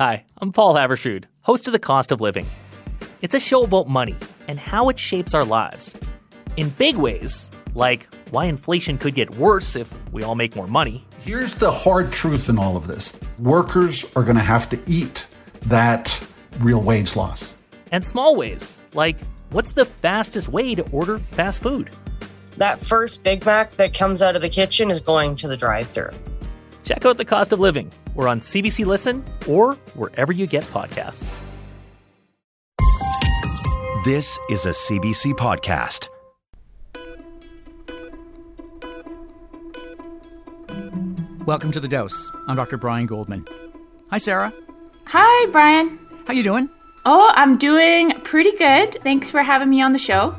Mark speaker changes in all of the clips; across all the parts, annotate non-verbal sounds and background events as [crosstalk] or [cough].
Speaker 1: Hi, I'm Paul Haavardsrud, host of The Cost of Living. It's a show about money and how it shapes our lives. In big ways, like why inflation could get worse if we all make more money.
Speaker 2: Here's the hard truth in all of this workers are going to have to eat that real wage loss.
Speaker 1: And small ways, like what's the fastest way to order fast food?
Speaker 3: That first Big Mac that comes out of the kitchen is going to the drive through.
Speaker 1: Check out The Cost of Living. We're on CBC Listen or wherever you get podcasts.
Speaker 4: This is a CBC podcast.
Speaker 5: Welcome to the Dose. I'm Dr. Brian Goldman. Hi, Sarah.
Speaker 6: Hi, Brian.
Speaker 5: How you doing?
Speaker 6: Oh, I'm doing pretty good. Thanks for having me on the show.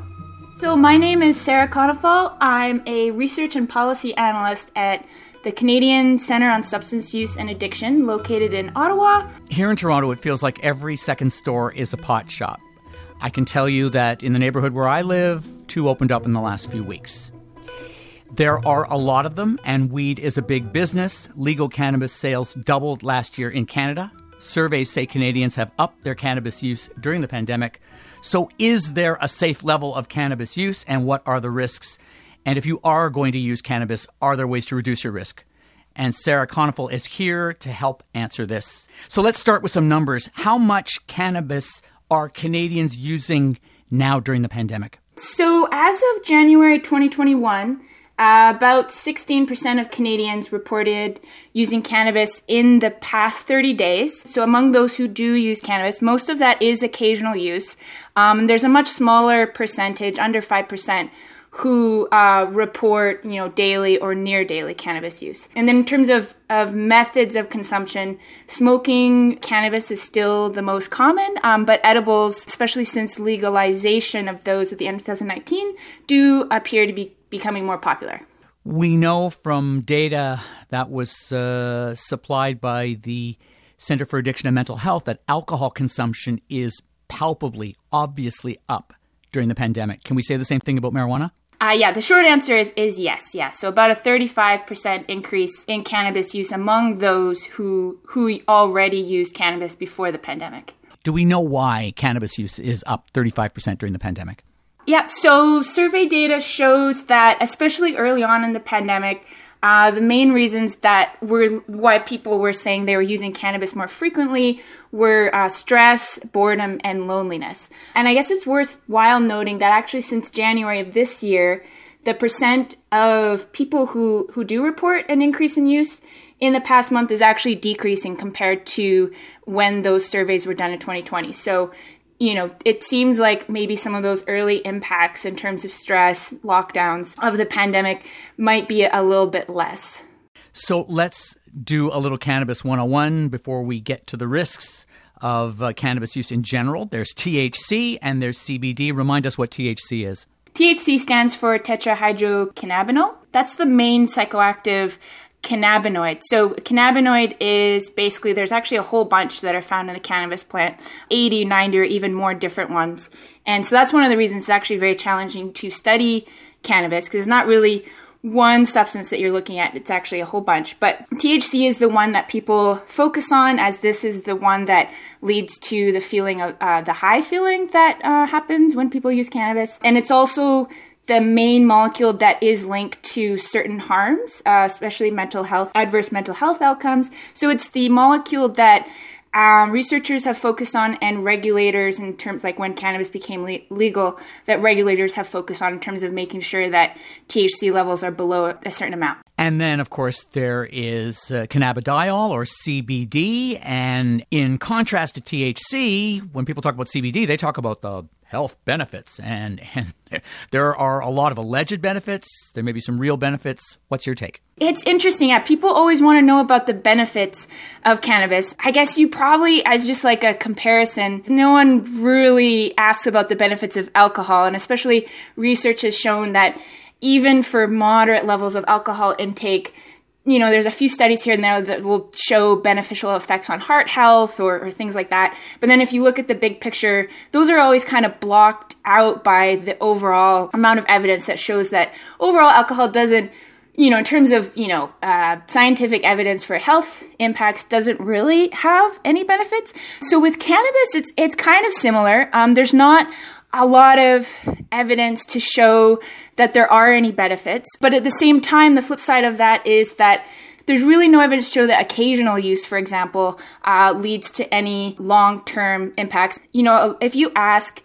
Speaker 6: So, my name is Sarah Konefal. I'm a research and policy analyst at the Canadian Centre on Substance Use and Addiction, located in Ottawa.
Speaker 5: Here in Toronto, it feels like every second store is a pot shop. I can tell you that in the neighborhood where I live, two opened up in the last few weeks. There are a lot of them, and weed is a big business. Legal cannabis sales doubled last year in Canada. Surveys say Canadians have upped their cannabis use during the pandemic. So, is there a safe level of cannabis use, and what are the risks? And if you are going to use cannabis, are there ways to reduce your risk? And Sarah Konefal is here to help answer this. So, let's start with some numbers. How much cannabis are Canadians using now during the pandemic?
Speaker 6: So, as of January 2021, uh, about 16% of Canadians reported using cannabis in the past 30 days. So, among those who do use cannabis, most of that is occasional use. Um, there's a much smaller percentage, under 5%, who uh, report, you know, daily or near daily cannabis use. And then in terms of, of methods of consumption, smoking cannabis is still the most common, um, but edibles, especially since legalization of those at the end of 2019, do appear to be becoming more popular.
Speaker 5: We know from data that was uh, supplied by the Center for Addiction and Mental Health that alcohol consumption is palpably, obviously up during the pandemic. Can we say the same thing about marijuana?
Speaker 6: Uh, yeah, the short answer is is yes, yeah. So about a 35% increase in cannabis use among those who who already used cannabis before the pandemic.
Speaker 5: Do we know why cannabis use is up 35% during the pandemic?
Speaker 6: Yeah, so survey data shows that, especially early on in the pandemic, uh, the main reasons that were why people were saying they were using cannabis more frequently were uh, stress, boredom, and loneliness. And I guess it's worthwhile noting that actually since January of this year, the percent of people who, who do report an increase in use in the past month is actually decreasing compared to when those surveys were done in 2020. So you know, it seems like maybe some of those early impacts in terms of stress, lockdowns of the pandemic might be a little bit less.
Speaker 5: So let's do a little cannabis 101 before we get to the risks of uh, cannabis use in general. There's THC and there's CBD. Remind us what THC is.
Speaker 6: THC stands for tetrahydrocannabinol. That's the main psychoactive cannabinoid. So cannabinoid is basically there's actually a whole bunch that are found in the cannabis plant, 80, 90 or even more different ones. And so that's one of the reasons it's actually very challenging to study cannabis because it's not really one substance that you're looking at. It's actually a whole bunch. But THC is the one that people focus on as this is the one that leads to the feeling of uh, the high feeling that uh, happens when people use cannabis. And it's also the main molecule that is linked to certain harms, uh, especially mental health, adverse mental health outcomes. So it's the molecule that um, researchers have focused on and regulators in terms like when cannabis became le- legal that regulators have focused on in terms of making sure that thc levels are below a certain amount
Speaker 5: and then of course there is uh, cannabidiol or cbd and in contrast to thc when people talk about cbd they talk about the health benefits. And, [laughs] and there are a lot of alleged benefits. There may be some real benefits. What's your take?
Speaker 6: It's interesting. Yeah people always want to know about the benefits of cannabis. I guess you probably as just like a comparison no one really asks about the benefits of alcohol. And especially research has shown that even for moderate levels of alcohol intake you know, there's a few studies here and there that will show beneficial effects on heart health or, or, things like that. But then if you look at the big picture, those are always kind of blocked out by the overall amount of evidence that shows that overall alcohol doesn't you know, in terms of, you know, uh, scientific evidence for health impacts doesn't really have any benefits. So with cannabis, it's, it's kind of similar. Um, there's not a lot of evidence to show that there are any benefits. But at the same time, the flip side of that is that there's really no evidence to show that occasional use, for example, uh, leads to any long term impacts. You know, if you ask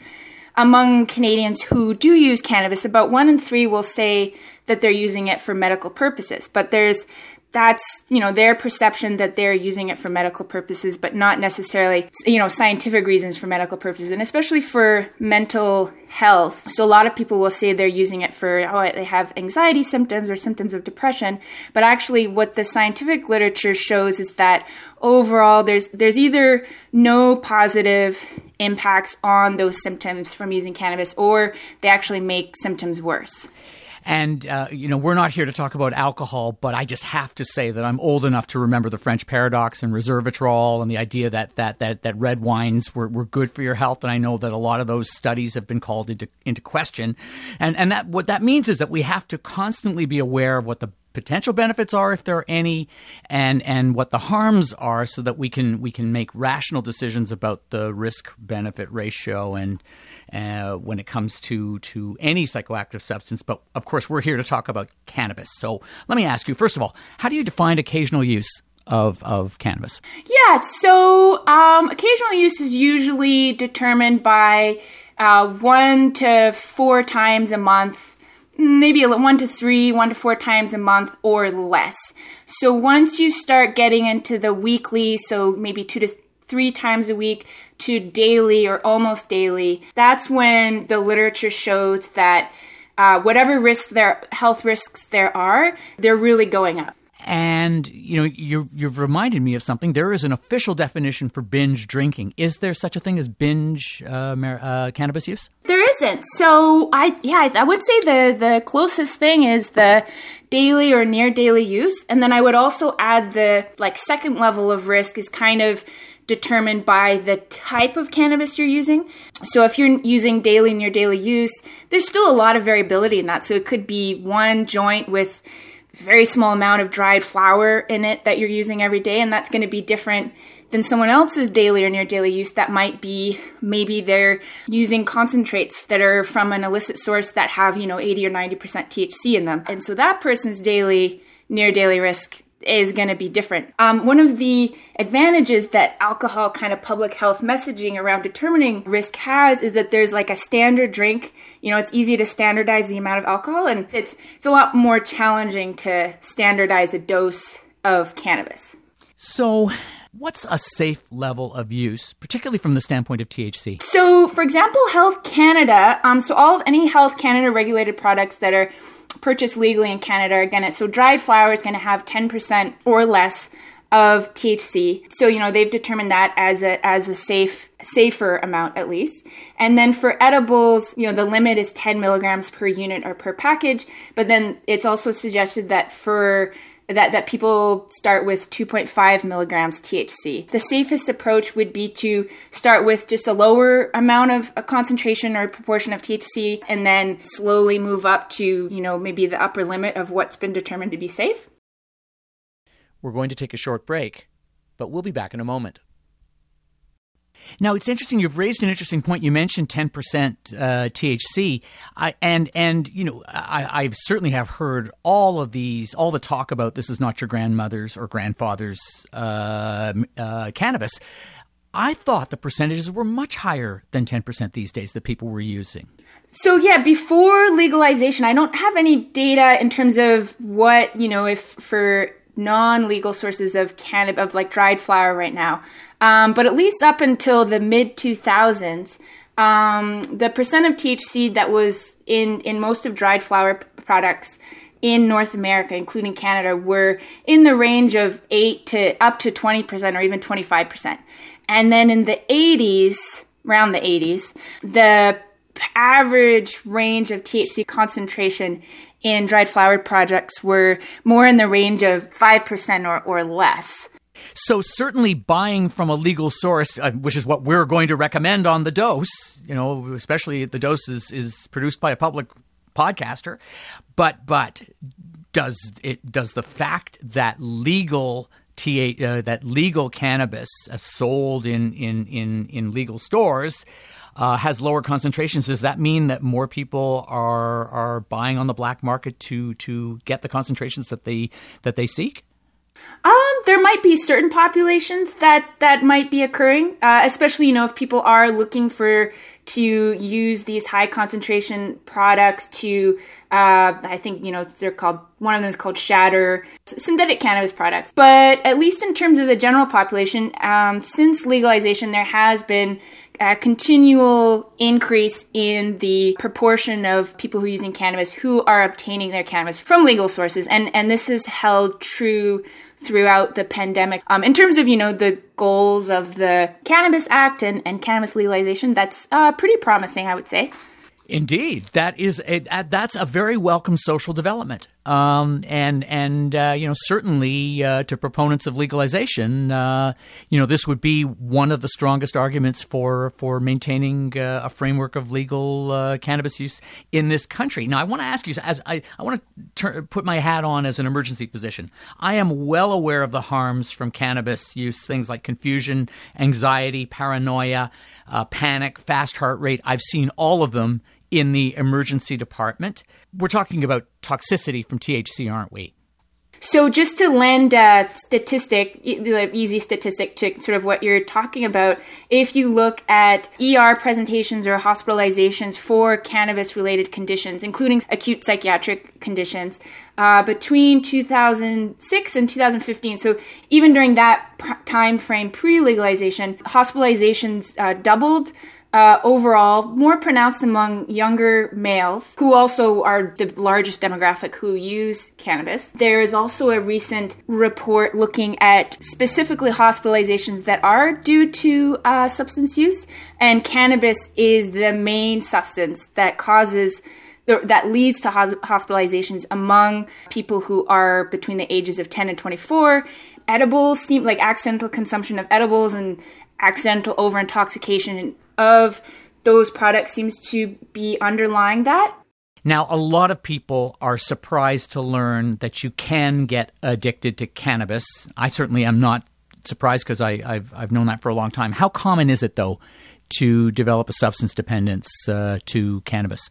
Speaker 6: among Canadians who do use cannabis, about one in three will say that they're using it for medical purposes. But there's that's you know their perception that they're using it for medical purposes but not necessarily you know scientific reasons for medical purposes and especially for mental health. So a lot of people will say they're using it for oh they have anxiety symptoms or symptoms of depression but actually what the scientific literature shows is that overall there's there's either no positive impacts on those symptoms from using cannabis or they actually make symptoms worse
Speaker 5: and, uh, you know, we're not here to talk about alcohol, but I just have to say that I'm old enough to remember the French paradox and resveratrol and the idea that, that, that, that red wines were, were good for your health. And I know that a lot of those studies have been called into, into question. And, and that, what that means is that we have to constantly be aware of what the potential benefits are if there are any and and what the harms are so that we can we can make rational decisions about the risk benefit ratio and uh, when it comes to to any psychoactive substance but of course we're here to talk about cannabis so let me ask you first of all how do you define occasional use of, of cannabis?
Speaker 6: Yeah, so um, occasional use is usually determined by uh, one to four times a month maybe one to three, one to four times a month or less. So once you start getting into the weekly, so maybe two to three times a week to daily or almost daily, that's when the literature shows that uh, whatever risks there, health risks there are, they're really going up.
Speaker 5: And you know, you you've reminded me of something. There is an official definition for binge drinking. Is there such a thing as binge uh, mar- uh, cannabis use?
Speaker 6: There isn't. So I yeah, I would say the the closest thing is the daily or near daily use, and then I would also add the like second level of risk is kind of determined by the type of cannabis you're using. So if you're using daily near daily use, there's still a lot of variability in that. So it could be one joint with very small amount of dried flower in it that you're using every day, and that's going to be different than someone else's daily or near daily use that might be maybe they're using concentrates that are from an illicit source that have, you know, 80 or 90% THC in them. And so that person's daily near daily risk is going to be different. Um, one of the advantages that alcohol kind of public health messaging around determining risk has is that there's like a standard drink. You know, it's easy to standardize the amount of alcohol, and it's it's a lot more challenging to standardize a dose of cannabis.
Speaker 5: So. What's a safe level of use, particularly from the standpoint of THC?
Speaker 6: So, for example, Health Canada, um, so all of any Health Canada regulated products that are purchased legally in Canada. Again, so dried flower is going to have 10% or less of THC. So, you know, they've determined that as a as a safe safer amount at least. And then for edibles, you know, the limit is 10 milligrams per unit or per package. But then it's also suggested that for that, that people start with 2.5 milligrams THC. The safest approach would be to start with just a lower amount of a concentration or proportion of THC and then slowly move up to, you know, maybe the upper limit of what's been determined to be safe.
Speaker 5: We're going to take a short break, but we'll be back in a moment. Now it's interesting. You've raised an interesting point. You mentioned ten percent uh, THC, I, and and you know I, I certainly have heard all of these, all the talk about this is not your grandmother's or grandfather's uh, uh, cannabis. I thought the percentages were much higher than ten percent these days that people were using.
Speaker 6: So yeah, before legalization, I don't have any data in terms of what you know if for non-legal sources of cannabis of like dried flower right now. Um, but at least up until the mid 2000s um, the percent of thc that was in in most of dried flower p- products in north america including canada were in the range of 8 to up to 20% or even 25% and then in the 80s around the 80s the average range of THC concentration in dried flower products were more in the range of 5% or, or less.
Speaker 5: So certainly buying from a legal source, uh, which is what we're going to recommend on the dose, you know, especially the dose is, is produced by a public podcaster, but but does it does the fact that legal Uh, that legal cannabis uh, sold in, in, in, in legal stores uh, has lower concentrations. Does that mean that more people are are buying on the black market to to get the concentrations that they that they seek?
Speaker 6: Um, there might be certain populations that that might be occurring, uh, especially you know if people are looking for to use these high concentration products to. Uh, I think you know they're called one of them is called shatter synthetic cannabis products. But at least in terms of the general population, um, since legalization, there has been a continual increase in the proportion of people who are using cannabis who are obtaining their cannabis from legal sources, and and this has held true throughout the pandemic. Um, in terms of, you know, the goals of the Cannabis Act and, and cannabis legalization, that's uh, pretty promising, I would say.
Speaker 5: Indeed, that is a, that's a very welcome social development, um, and and uh, you know certainly uh, to proponents of legalization, uh, you know this would be one of the strongest arguments for for maintaining uh, a framework of legal uh, cannabis use in this country. Now, I want to ask you, as I I want to put my hat on as an emergency physician, I am well aware of the harms from cannabis use, things like confusion, anxiety, paranoia. Uh, panic, fast heart rate. I've seen all of them in the emergency department. We're talking about toxicity from THC, aren't we?
Speaker 6: So, just to lend a statistic, the easy statistic to sort of what you're talking about, if you look at ER presentations or hospitalizations for cannabis related conditions, including acute psychiatric conditions, uh, between 2006 and 2015, so even during that pr- time frame pre legalization, hospitalizations uh, doubled uh, overall more pronounced among younger males who also are the largest demographic who use cannabis. There is also a recent report looking at specifically hospitalizations that are due to uh, substance use, and cannabis is the main substance that causes that leads to hospitalizations among people who are between the ages of 10 and 24 edibles seem like accidental consumption of edibles and accidental over intoxication of those products seems to be underlying that.
Speaker 5: Now, a lot of people are surprised to learn that you can get addicted to cannabis. I certainly am not surprised because I've, I've known that for a long time. How common is it, though, to develop a substance dependence uh, to cannabis?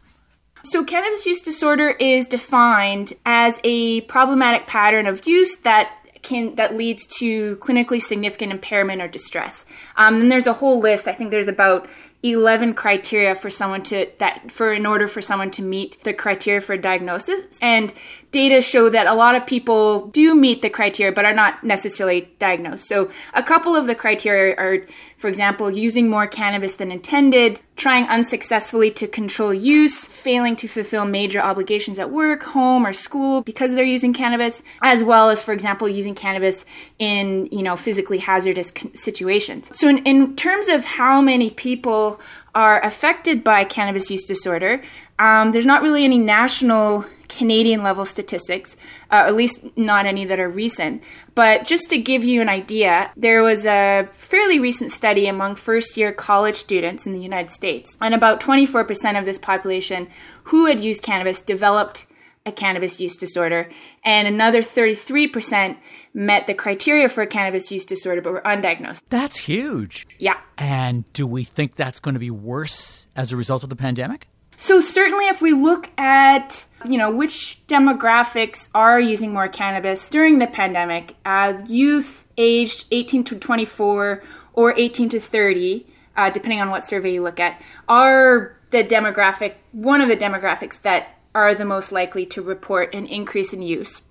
Speaker 6: So, cannabis use disorder is defined as a problematic pattern of use that can that leads to clinically significant impairment or distress. Um, there's a whole list. I think there's about 11 criteria for someone to that for in order for someone to meet the criteria for diagnosis and data show that a lot of people do meet the criteria but are not necessarily diagnosed so a couple of the criteria are for example using more cannabis than intended trying unsuccessfully to control use failing to fulfill major obligations at work home or school because they're using cannabis as well as for example using cannabis in you know physically hazardous situations so in, in terms of how many people are affected by cannabis use disorder. Um, there's not really any national Canadian level statistics, uh, at least not any that are recent. But just to give you an idea, there was a fairly recent study among first year college students in the United States, and about 24% of this population who had used cannabis developed a cannabis use disorder, and another 33% met the criteria for a cannabis use disorder but were undiagnosed.
Speaker 5: That's huge.
Speaker 6: Yeah.
Speaker 5: And do we think that's going to be worse as a result of the pandemic?
Speaker 6: So certainly if we look at, you know, which demographics are using more cannabis during the pandemic, uh, youth aged 18 to 24 or 18 to 30, uh, depending on what survey you look at, are the demographic, one of the demographics that are the most likely to report an increase in use.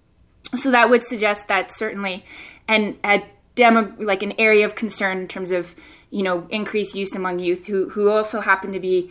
Speaker 6: So that would suggest that certainly an a demo like an area of concern in terms of you know increased use among youth who who also happen to be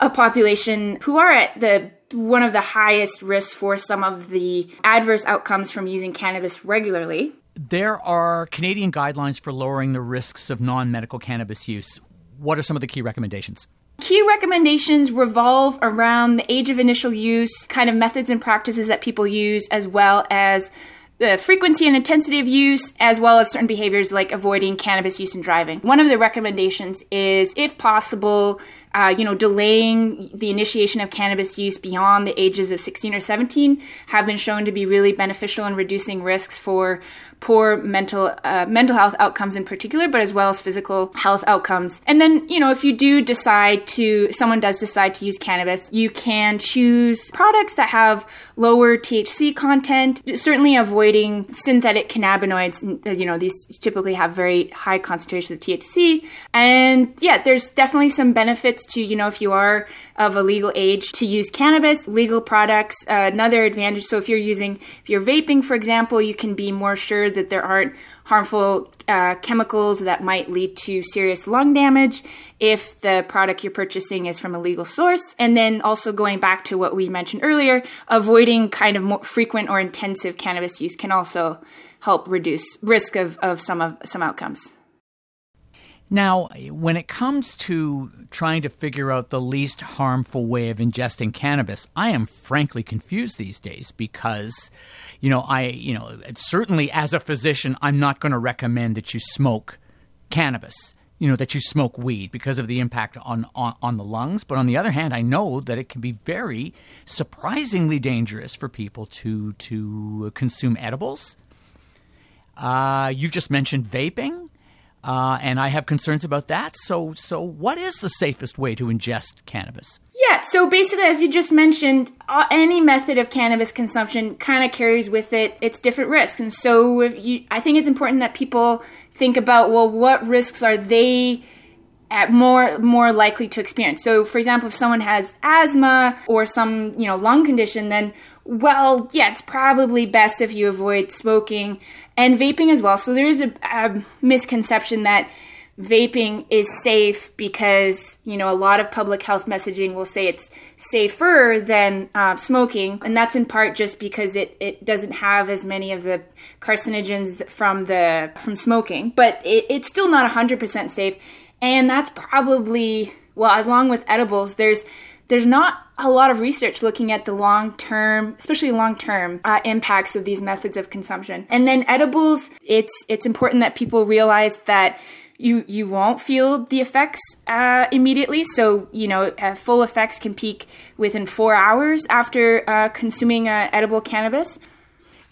Speaker 6: a population who are at the one of the highest risks for some of the adverse outcomes from using cannabis regularly.
Speaker 5: There are Canadian guidelines for lowering the risks of non medical cannabis use. What are some of the key recommendations?
Speaker 6: Key recommendations revolve around the age of initial use, kind of methods and practices that people use, as well as the frequency and intensity of use, as well as certain behaviors like avoiding cannabis use and driving. One of the recommendations is, if possible, uh, you know, delaying the initiation of cannabis use beyond the ages of 16 or 17 have been shown to be really beneficial in reducing risks for poor mental uh, mental health outcomes in particular, but as well as physical health outcomes. And then, you know, if you do decide to, someone does decide to use cannabis, you can choose products that have lower THC content, certainly avoiding synthetic cannabinoids. You know, these typically have very high concentrations of THC. And yeah, there's definitely some benefits to, you know, if you are of a legal age to use cannabis, legal products. Uh, another advantage, so if you're using, if you're vaping, for example, you can be more sure that there aren't harmful uh, chemicals that might lead to serious lung damage if the product you're purchasing is from a legal source. And then also going back to what we mentioned earlier, avoiding kind of more frequent or intensive cannabis use can also help reduce risk of, of some of some outcomes.
Speaker 5: Now, when it comes to trying to figure out the least harmful way of ingesting cannabis, I am frankly confused these days because, you know, I, you know, certainly as a physician, I'm not going to recommend that you smoke cannabis. You know that you smoke weed because of the impact on, on on the lungs, but on the other hand, I know that it can be very surprisingly dangerous for people to to consume edibles. Uh, you just mentioned vaping. Uh, and I have concerns about that. So, so what is the safest way to ingest cannabis?
Speaker 6: Yeah, so basically, as you just mentioned, uh, any method of cannabis consumption kind of carries with it its different risks, and so you, I think it's important that people think about well, what risks are they at more more likely to experience. So, for example, if someone has asthma or some you know lung condition, then well, yeah, it's probably best if you avoid smoking and vaping as well. So there is a, a, misconception that vaping is safe because you know a lot of public health messaging will say it's safer than uh, smoking, and that's in part just because it, it doesn't have as many of the carcinogens from the from smoking. But it, it's still not hundred percent safe, and that's probably well, along with edibles, there's there's not a lot of research looking at the long term, especially long term uh, impacts of these methods of consumption. And then edibles, it's it's important that people realize that you you won't feel the effects uh, immediately. So you know, uh, full effects can peak within four hours after uh, consuming uh, edible cannabis.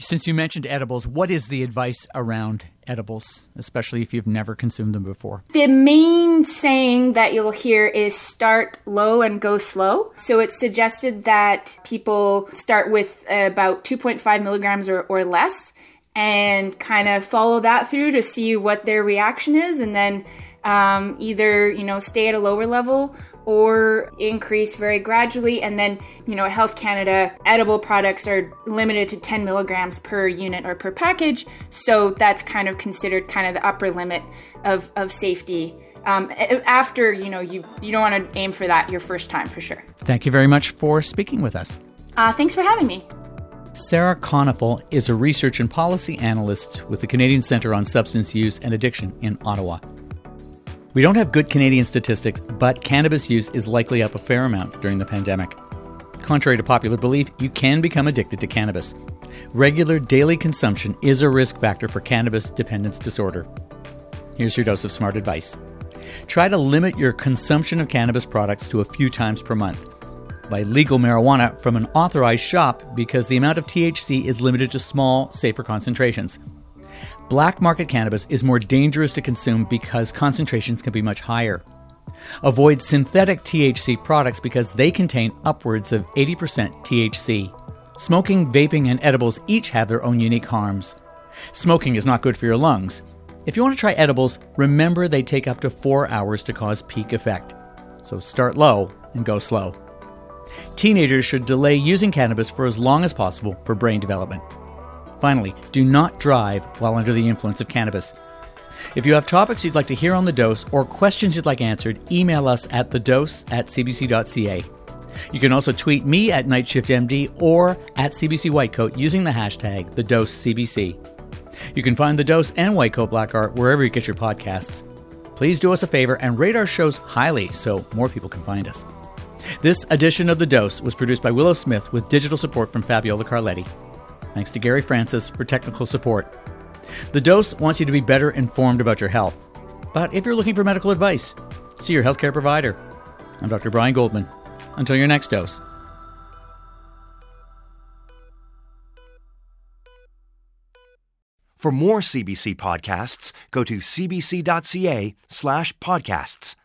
Speaker 5: Since you mentioned edibles, what is the advice around edibles, especially if you've never consumed them before?
Speaker 6: The main saying that you'll hear is start low and go slow. So it's suggested that people start with about 2.5 milligrams or, or less and kind of follow that through to see what their reaction is and then um, either you know stay at a lower level or increase very gradually. And then, you know, Health Canada edible products are limited to 10 milligrams per unit or per package. So that's kind of considered kind of the upper limit of, of safety. Um, after, you know, you, you don't want to aim for that your first time for sure.
Speaker 5: Thank you very much for speaking with us.
Speaker 6: Uh, thanks for having me.
Speaker 5: Sarah Konefal is a research and policy analyst with the Canadian Centre on Substance Use and Addiction in Ottawa. We don't have good Canadian statistics, but cannabis use is likely up a fair amount during the pandemic. Contrary to popular belief, you can become addicted to cannabis. Regular daily consumption is a risk factor for cannabis dependence disorder. Here's your dose of smart advice. Try to limit your consumption of cannabis products to a few times per month. Buy legal marijuana from an authorized shop because the amount of THC is limited to small, safer concentrations. Black market cannabis is more dangerous to consume because concentrations can be much higher. Avoid synthetic THC products because they contain upwards of 80% THC. Smoking, vaping, and edibles each have their own unique harms. Smoking is not good for your lungs. If you want to try edibles, remember they take up to four hours to cause peak effect. So start low and go slow. Teenagers should delay using cannabis for as long as possible for brain development. Finally, do not drive while under the influence of cannabis. If you have topics you'd like to hear on The Dose or questions you'd like answered, email us at thedose at cbc.ca. You can also tweet me at NightShiftMD or at CBC Whitecoat using the hashtag TheDoseCBC. You can find The Dose and Whitecoat Black Art wherever you get your podcasts. Please do us a favor and rate our shows highly so more people can find us. This edition of The Dose was produced by Willow Smith with digital support from Fabiola Carletti. Thanks to Gary Francis for technical support. The Dose wants you to be better informed about your health. But if you're looking for medical advice, see your healthcare provider. I'm Dr. Brian Goldman. Until your next dose.
Speaker 4: For more CBC podcasts, go to cbc.ca slash podcasts.